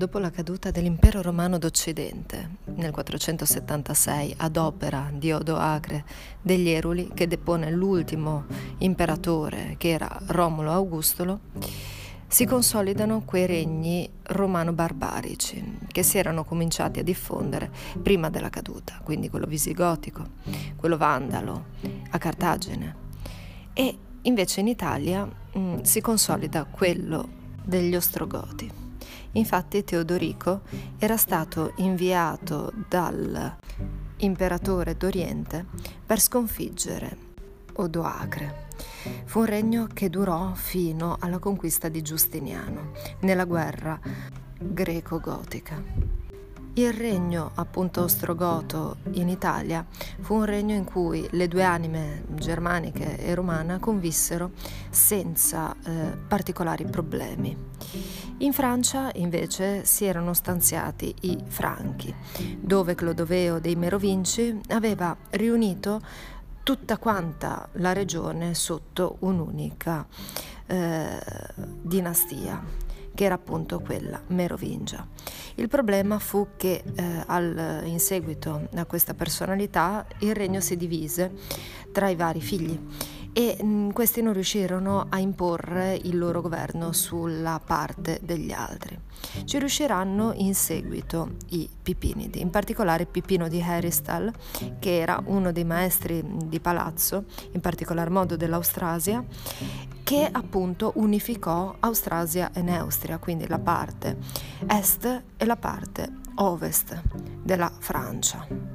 Dopo la caduta dell'impero romano d'Occidente nel 476 ad opera di Odoacre degli Eruli che depone l'ultimo imperatore che era Romulo Augustolo, si consolidano quei regni romano-barbarici che si erano cominciati a diffondere prima della caduta, quindi quello visigotico, quello vandalo, a Cartagine. E invece in Italia mh, si consolida quello degli Ostrogoti. Infatti Teodorico era stato inviato dal imperatore d'Oriente per sconfiggere Odoacre. Fu un regno che durò fino alla conquista di Giustiniano nella guerra greco-gotica. Il regno appunto ostrogoto in Italia fu un regno in cui le due anime germaniche e romana convissero senza eh, particolari problemi. In Francia invece si erano stanziati i Franchi, dove Clodoveo dei Merovinci aveva riunito tutta quanta la regione sotto un'unica eh, dinastia che era appunto quella merovingia. Il problema fu che eh, al, in seguito a questa personalità il regno si divise tra i vari figli e mh, mm, questi non riuscirono a imporre il loro governo sulla parte degli altri. Ci riusciranno in seguito i Pipinidi, in particolare Pipino di Heristal, che era uno dei maestri di palazzo, in particolar modo dell'Austrasia, che appunto unificò Austrasia e Neustria, quindi la parte est e la parte ovest della Francia.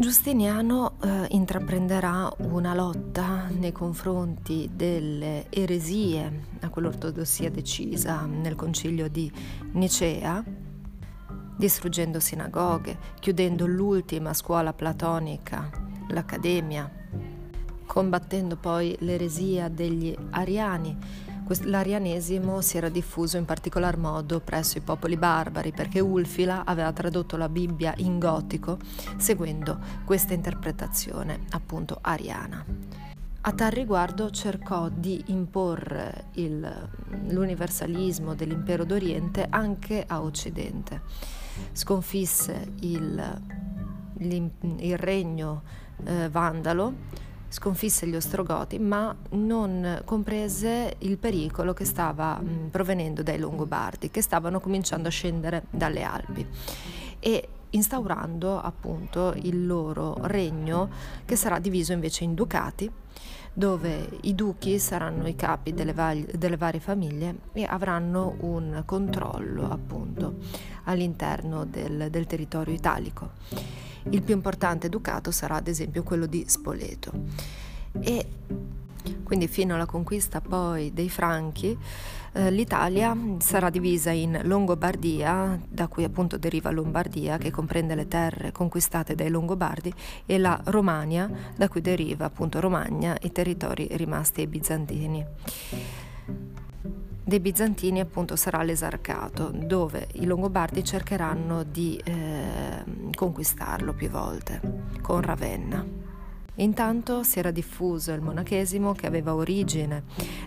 Giustiniano eh, intraprenderà una lotta nei confronti delle eresie a quell'ortodossia decisa nel concilio di Nicea, distruggendo sinagoghe, chiudendo l'ultima scuola platonica, l'Accademia, combattendo poi l'eresia degli ariani L'arianesimo si era diffuso in particolar modo presso i popoli barbari perché Ulfila aveva tradotto la Bibbia in gotico seguendo questa interpretazione appunto ariana. A tal riguardo cercò di imporre il, l'universalismo dell'impero d'Oriente anche a Occidente. Sconfisse il, il regno eh, vandalo sconfisse gli Ostrogoti, ma non comprese il pericolo che stava mh, provenendo dai Longobardi, che stavano cominciando a scendere dalle Alpi e instaurando appunto il loro regno che sarà diviso invece in ducati dove i duchi saranno i capi delle, va- delle, varie famiglie e avranno un controllo appunto all'interno del, del territorio italico. Il più importante ducato sarà ad esempio quello di Spoleto. E quindi fino alla conquista poi dei Franchi, eh, l'Italia sarà divisa in Longobardia, da cui appunto deriva Lombardia, che comprende le terre conquistate dai Longobardi, e la Romania, da cui deriva appunto Romagna, i territori rimasti ai Bizantini dei bizantini appunto sarà l'esarcato, dove i Longobardi cercheranno di eh, conquistarlo più volte, con Ravenna. Intanto si era diffuso il monachesimo che aveva origine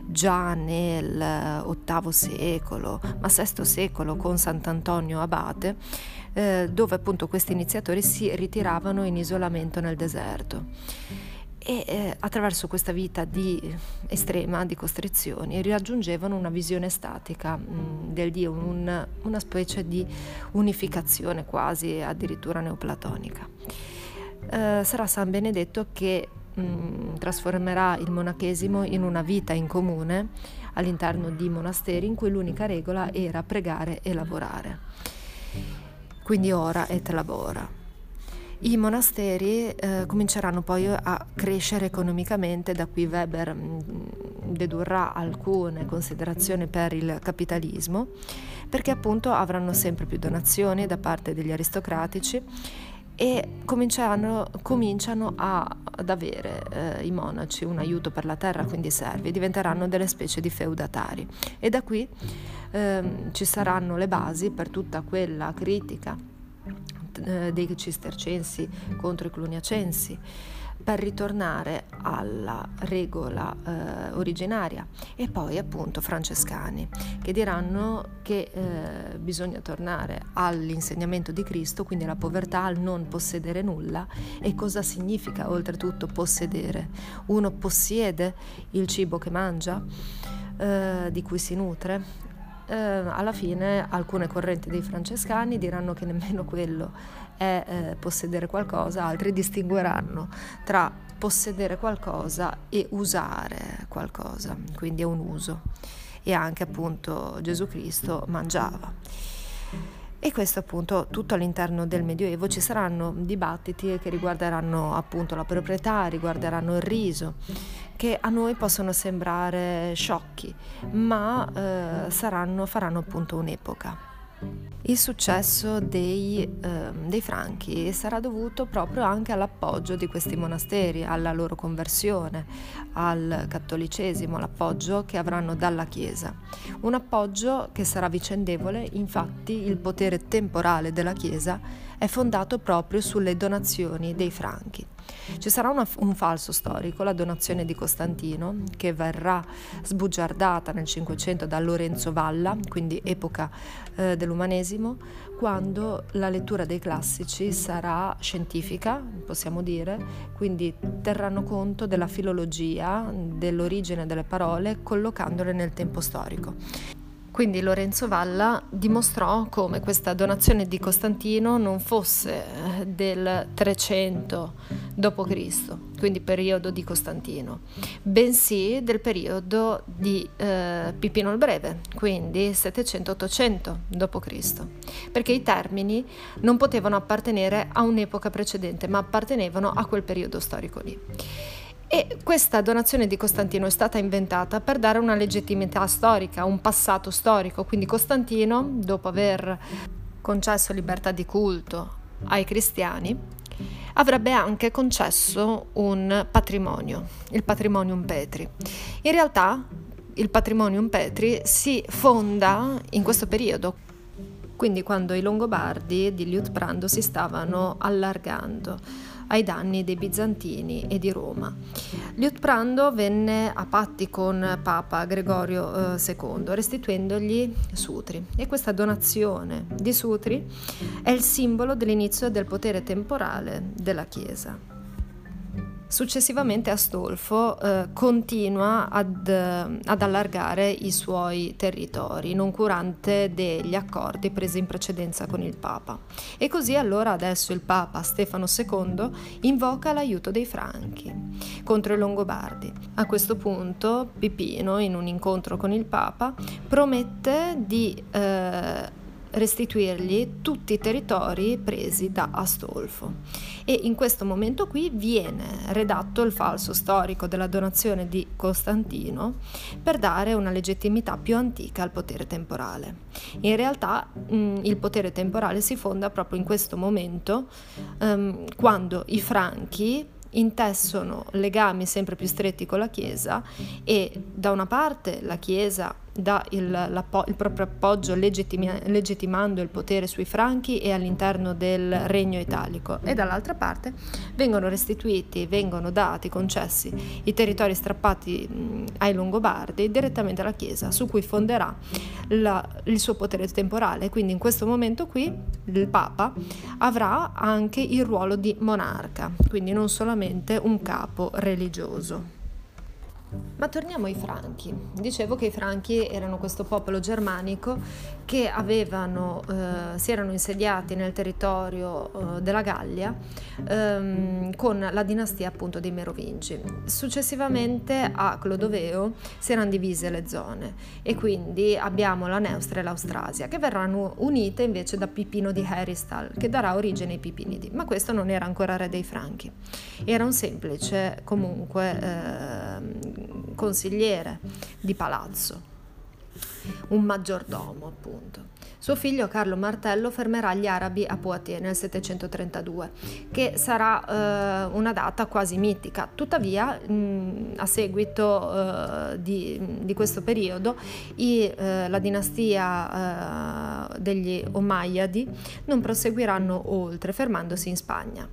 già nel VIII secolo, ma VI secolo con Sant'Antonio Abate, eh, dove appunto questi iniziatori si ritiravano in isolamento nel deserto e eh, attraverso questa vita di estrema di costrizioni raggiungevano una visione statica mh, mm, del Dio, un, una specie di unificazione quasi addirittura neoplatonica. Eh, sarà San Benedetto che mh, mm, trasformerà il monachesimo in una vita in comune all'interno di monasteri in cui l'unica regola era pregare e lavorare. Quindi ora et labora. I monasteri eh, cominceranno poi a crescere economicamente, da qui Weber mm, dedurrà alcune considerazioni per il capitalismo, perché appunto avranno sempre più donazioni da parte degli aristocratici e cominciano, a, ad avere eh, i monaci un aiuto per la terra, quindi servi, diventeranno delle specie di feudatari. E da qui eh, ci saranno le basi per tutta quella critica dei cistercensi contro i cluniacensi, per ritornare alla regola eh, originaria e poi appunto francescani che diranno che eh, bisogna tornare all'insegnamento di Cristo, quindi alla povertà, al non possedere nulla e cosa significa oltretutto possedere. Uno possiede il cibo che mangia, eh, di cui si nutre, eh, alla fine alcune correnti dei francescani diranno che nemmeno quello è eh, possedere qualcosa, altri distingueranno tra possedere qualcosa e usare qualcosa, quindi è un uso. E anche appunto Gesù Cristo mangiava. E questo appunto tutto all'interno del Medioevo ci saranno dibattiti che riguarderanno appunto la proprietà, riguarderanno il riso, che a noi possono sembrare sciocchi, ma eh, saranno, faranno appunto un'epoca. Il successo dei, eh, dei, Franchi sarà dovuto proprio anche all'appoggio di questi monasteri, alla loro conversione al cattolicesimo, l'appoggio che avranno dalla Chiesa. Un appoggio che sarà vicendevole, infatti il potere temporale della Chiesa è fondato proprio sulle donazioni dei Franchi. Ci sarà una, un falso storico, la donazione di Costantino, che verrà sbugiardata nel Cinquecento da Lorenzo Valla, quindi epoca eh, dell'umanesimo, quando la lettura dei classici sarà scientifica, possiamo dire, quindi terranno conto della filologia, dell'origine delle parole, collocandole nel tempo storico. Quindi Lorenzo Valla dimostrò come questa donazione di Costantino non fosse eh, del 300 d.C., quindi periodo di Costantino, bensì del periodo di eh, Pipino il Breve, quindi 700-800 d.C., perché i termini non potevano appartenere a un'epoca precedente, ma appartenevano a quel periodo storico lì. E questa donazione di Costantino è stata inventata per dare una legittimità storica, un passato storico. Quindi Costantino, dopo aver concesso libertà di culto ai cristiani, avrebbe anche concesso un patrimonio, il patrimonium Petri. In realtà il patrimonium Petri si fonda in questo periodo, quindi quando i Longobardi di Liutprando si stavano allargando ai danni dei bizantini e di Roma. Liutprando venne a patti con Papa Gregorio eh, II, restituendogli sutri e questa donazione di sutri è il simbolo dell'inizio del potere temporale della Chiesa. Successivamente Astolfo eh, continua ad, eh, ad, allargare i suoi territori, noncurante degli accordi presi in precedenza con il Papa. E così allora adesso il Papa Stefano II invoca l'aiuto dei Franchi contro i Longobardi. A questo punto Pipino, in un incontro con il Papa, promette di eh, restituirgli tutti i territori presi da Astolfo. E in questo momento qui viene redatto il falso storico della donazione di Costantino per dare una legittimità più antica al potere temporale. In realtà mh, il potere temporale si fonda proprio in questo momento um, quando i franchi intessono legami sempre più stretti con la Chiesa e da una parte la Chiesa dà il, il proprio appoggio legittima, legittimando il potere sui franchi e all'interno del regno italico e dall'altra parte vengono restituiti, vengono dati, concessi i territori strappati ai Longobardi direttamente alla Chiesa su cui fonderà la, il suo potere temporale. Quindi in questo momento qui il Papa avrà anche il ruolo di monarca, quindi non solamente un capo religioso. Ma torniamo ai Franchi. Dicevo che i Franchi erano questo popolo germanico che avevano, eh, si erano insediati nel territorio eh, della Gallia ehm, con la dinastia appunto dei Merovingi. Successivamente a Clodoveo si erano divise le zone e quindi abbiamo la Neustria e l'Austrasia che verranno unite invece da Pipino di Heristal che darà origine ai Pipinidi. Ma questo non era ancora re dei Franchi, era un semplice comunque eh, consigliere di palazzo, un maggiordomo appunto. Suo figlio Carlo Martello fermerà gli arabi a Poitiers nel 732, che sarà eh, una data quasi mitica. Tuttavia, mh, a seguito eh, di, di, questo periodo, i, eh, la dinastia eh, degli Omayyadi non proseguiranno oltre, fermandosi in Spagna.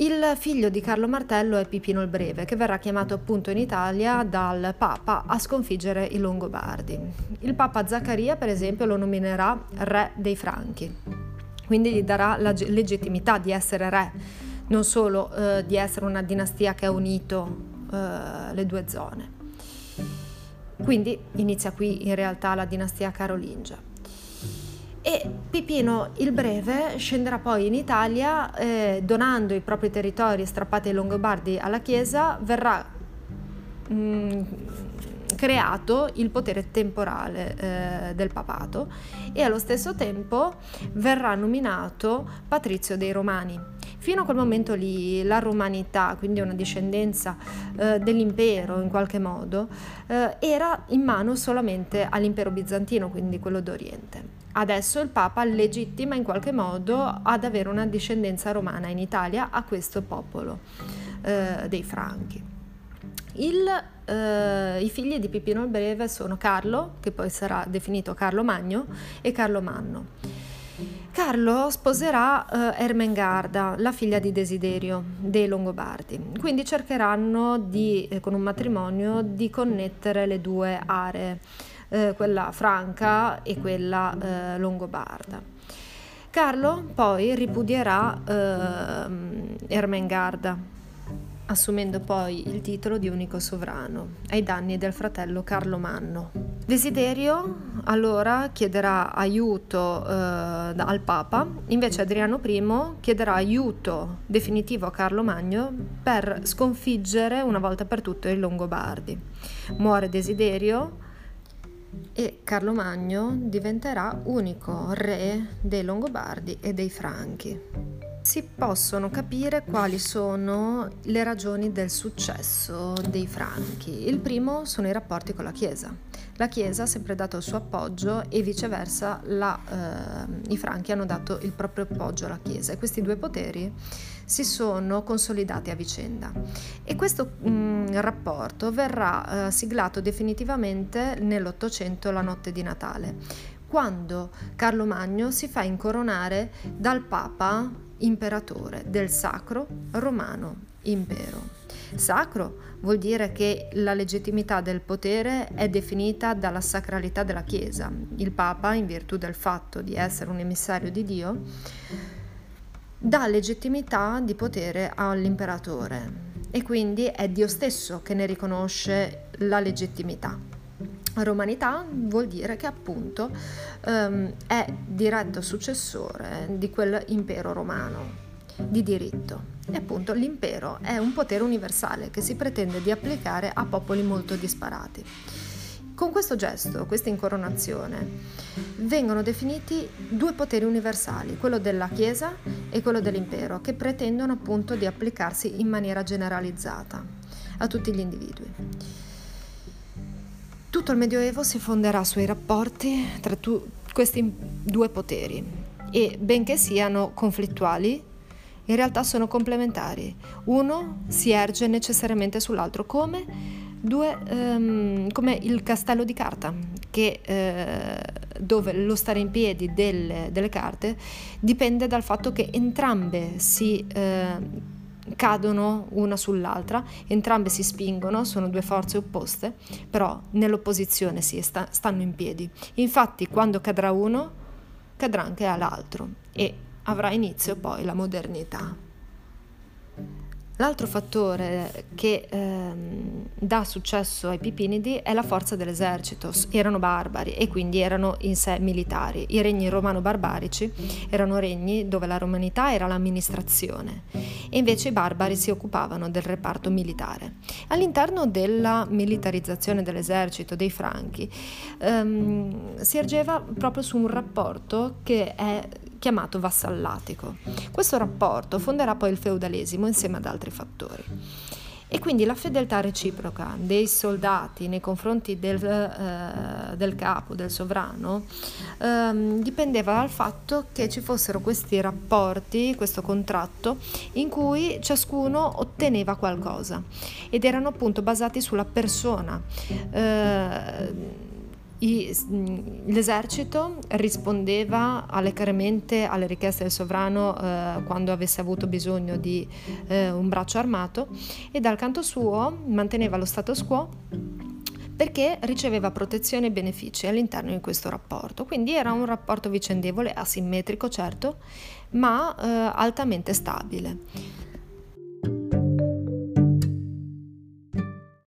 Il figlio di Carlo Martello è Pipino il Breve, che verrà chiamato appunto in Italia dal Papa a sconfiggere i Longobardi. Il Papa Zaccaria, per esempio, lo nominerà re dei Franchi, quindi gli darà la legittimità di essere re, non solo eh, di essere una dinastia che ha unito eh, le due zone. Quindi inizia qui in realtà la dinastia carolingia e Pipino il Breve scenderà poi in Italia eh, donando i propri territori strappati ai Longobardi alla Chiesa, verrà mh, mm, creato il potere temporale eh, del papato e allo stesso tempo verrà nominato Patrizio dei Romani. Fino a quel momento lì la romanità, quindi una discendenza eh, dell'impero in qualche modo, eh, era in mano solamente all'impero bizantino, quindi quello d'Oriente. Adesso il Papa legittima in qualche modo ad avere una discendenza romana in Italia a questo popolo eh, dei Franchi. Il, eh, I figli di Pipino il Breve sono Carlo, che poi sarà definito Carlo Magno, e Carlo Manno. Carlo sposerà eh, Ermengarda, la figlia di Desiderio dei Longobardi, quindi cercheranno di, eh, con un matrimonio di connettere le due aree eh, quella franca e quella eh, longobarda. Carlo poi ripudierà eh, Ermengarda, assumendo poi il titolo di unico sovrano, ai danni del fratello Carlo Manno. Desiderio allora chiederà aiuto eh, al Papa, invece Adriano I chiederà aiuto definitivo a Carlo Magno per sconfiggere una volta per tutte i Longobardi. Muore Desiderio e Carlo Magno diventerà unico re dei Longobardi e dei Franchi. Si possono capire quali sono le ragioni del successo dei Franchi. Il primo sono i rapporti con la Chiesa. La Chiesa ha sempre dato il suo appoggio e viceversa la, eh, i Franchi hanno dato il proprio appoggio alla Chiesa e questi due poteri si sono consolidati a vicenda. E questo mh, rapporto verrà eh, siglato definitivamente nell'Ottocento, la notte di Natale, quando Carlo Magno si fa incoronare dal Papa imperatore del Sacro Romano Impero. Sacro vuol dire che la legittimità del potere è definita dalla sacralità della Chiesa. Il Papa, in virtù del fatto di essere un emissario di Dio, dà legittimità di potere all'imperatore e quindi è Dio stesso che ne riconosce la legittimità. Romanità vuol dire che appunto um, è diretto successore di quell'impero romano di diritto. E appunto l'impero è un potere universale che si pretende di applicare a popoli molto disparati. Con questo gesto, questa incoronazione, vengono definiti due poteri universali, quello della Chiesa e quello dell'impero, che pretendono appunto di applicarsi in maniera generalizzata a tutti gli individui. Tutto il Medioevo si fonderà sui rapporti tra tu, questi due poteri e benché siano conflittuali, in realtà sono complementari. Uno si erge necessariamente sull'altro come Due, um, come il castello di carta, che, uh, dove lo stare in piedi delle, delle, carte dipende dal fatto che entrambe si uh, cadono una sull'altra, entrambe si spingono, sono due forze opposte, però nell'opposizione si sta, stanno in piedi. Infatti quando cadrà uno, cadrà anche l'altro e avrà inizio poi la modernità. L'altro fattore che ehm, dà successo ai Pipinidi è la forza dell'esercito. Erano barbari e quindi erano in sé militari. I regni romano-barbarici erano regni dove la romanità era l'amministrazione e invece i barbari si occupavano del reparto militare. All'interno della militarizzazione dell'esercito dei Franchi ehm, si ergeva proprio su un rapporto che è chiamato vassallatico. Questo rapporto fonderà poi il feudalesimo insieme ad altri fattori. E quindi la fedeltà reciproca dei soldati nei confronti del, eh, del capo, del sovrano, ehm, dipendeva dal fatto che ci fossero questi rapporti, questo contratto, in cui ciascuno otteneva qualcosa ed erano appunto basati sulla persona. Eh, I, l'esercito rispondeva allegramente alle richieste del sovrano eh, quando avesse avuto bisogno di eh, un braccio armato e dal canto suo manteneva lo status quo perché riceveva protezione e benefici all'interno di questo rapporto. Quindi era un rapporto vicendevole, asimmetrico certo, ma eh, altamente stabile.